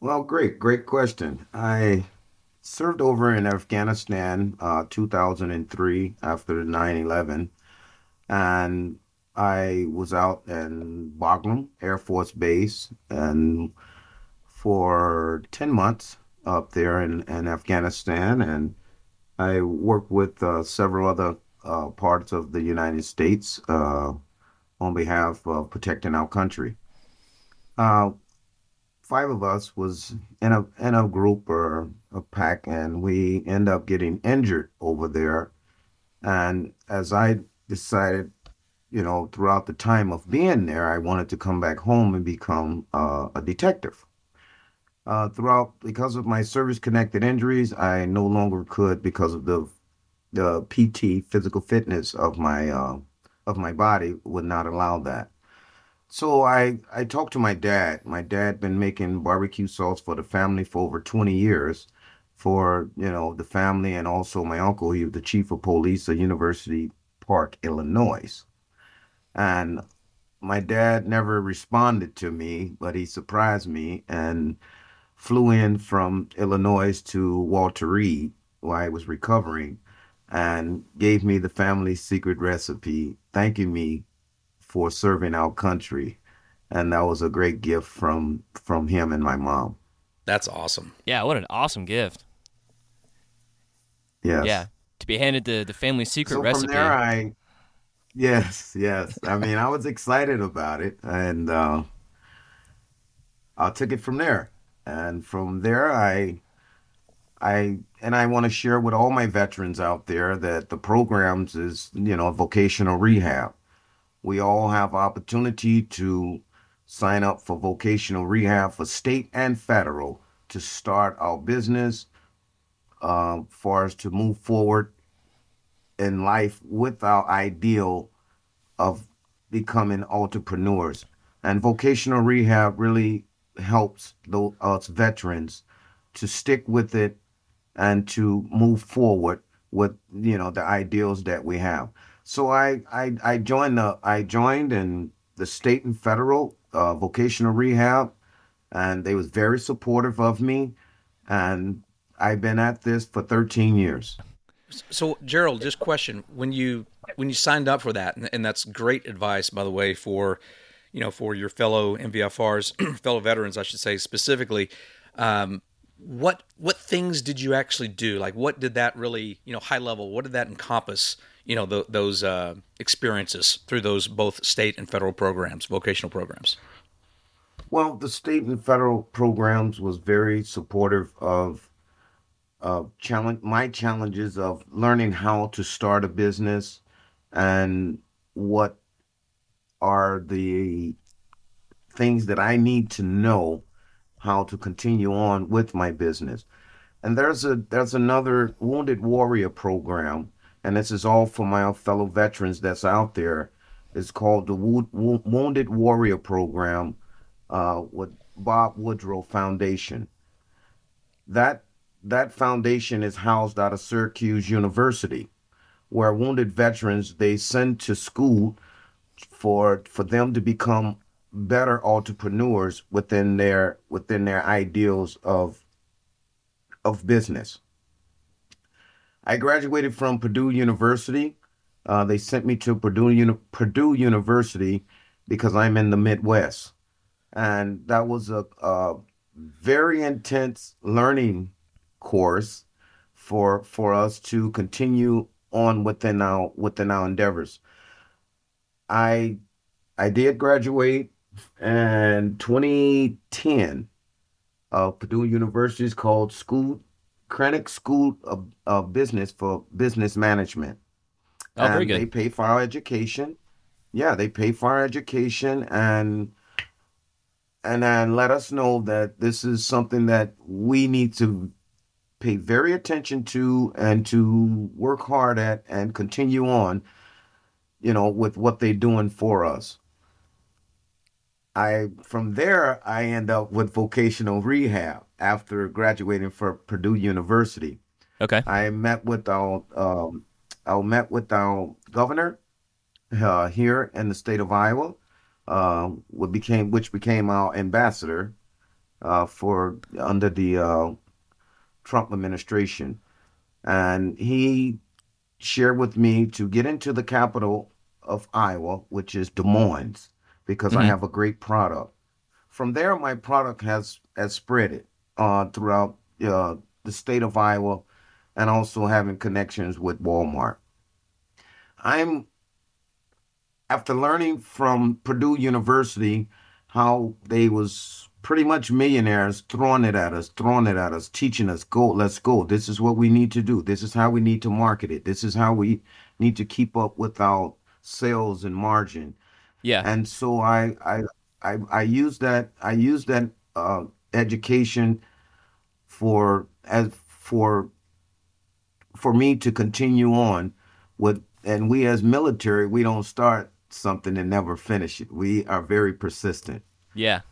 Well, great, great question. I served over in Afghanistan uh, 2003 after 9 11, and I was out in Bagram Air Force Base and for 10 months up there in, in Afghanistan. And I worked with uh, several other uh, parts of the United States uh, on behalf of protecting our country. Five of us was in a in a group or a pack, and we end up getting injured over there. And as I decided, you know, throughout the time of being there, I wanted to come back home and become uh, a detective. Uh, throughout, because of my service-connected injuries, I no longer could because of the the PT physical fitness of my uh, of my body would not allow that. So I I talked to my dad. My dad been making barbecue sauce for the family for over 20 years, for you know the family and also my uncle. He was the chief of police at University Park, Illinois, and my dad never responded to me, but he surprised me and flew in from Illinois to Walter Reed while I was recovering and gave me the family secret recipe, thanking me for serving our country. And that was a great gift from from him and my mom. That's awesome. Yeah, what an awesome gift. Yes. Yeah. To be handed the, the family secret so recipe. From there I Yes, yes. I mean I was excited about it and uh I took it from there. And from there I I and I want to share with all my veterans out there that the programs is, you know, vocational rehab. We all have opportunity to sign up for vocational rehab for state and federal to start our business uh, for us to move forward in life with our ideal of becoming entrepreneurs. And vocational rehab really helps those, us veterans to stick with it and to move forward with you know the ideals that we have. So I I, I joined the I joined in the state and federal uh, vocational rehab, and they was very supportive of me, and I've been at this for 13 years. So Gerald, just question when you when you signed up for that, and, and that's great advice by the way for you know for your fellow MVFRs, fellow veterans, I should say specifically. Um, what what things did you actually do? Like, what did that really, you know, high level? What did that encompass? You know, the, those uh, experiences through those both state and federal programs, vocational programs. Well, the state and federal programs was very supportive of uh, challenge my challenges of learning how to start a business and what are the things that I need to know how to continue on with my business. And there's a there's another Wounded Warrior program, and this is all for my fellow veterans that's out there. It's called the Wo- Wo- Wounded Warrior program uh, with Bob Woodruff Foundation. That that foundation is housed out of Syracuse University, where wounded veterans they send to school for for them to become better entrepreneurs within their within their ideals of of business. I graduated from Purdue University. Uh, they sent me to Purdue Uni- Purdue University because I'm in the Midwest, and that was a, a very intense learning course for for us to continue on within our within our endeavors. I I did graduate and 2010 uh, Purdue University is called School Krannert School of, of, Business for Business Management. Oh, and very good. They pay for our education. Yeah, they pay for our education and and then let us know that this is something that we need to pay very attention to and to work hard at and continue on, you know, with what they're doing for us. I from there I end up with vocational rehab after graduating from Purdue University. Okay. I met with our um, I met with our governor uh, here in the state of Iowa, uh, what became which became our ambassador, uh, for under the uh, Trump administration, and he shared with me to get into the capital of Iowa, which is Des Moines, because I Mhm. have a great product. From there, my product has has spread it uh, throughout uh, the state of Iowa, and also having connections with Walmart. I'm after learning from Purdue University how they was pretty much millionaires throwing it at us, throwing it at us, teaching us, go, let's go. This is what we need to do. This is how we need to market it. This is how we need to keep up with our sales and margin. Yeah. And so I I I, I use that I use that uh, education for as for for me to continue on with and we as military we don't start something and never finish it. We are very persistent. Yeah.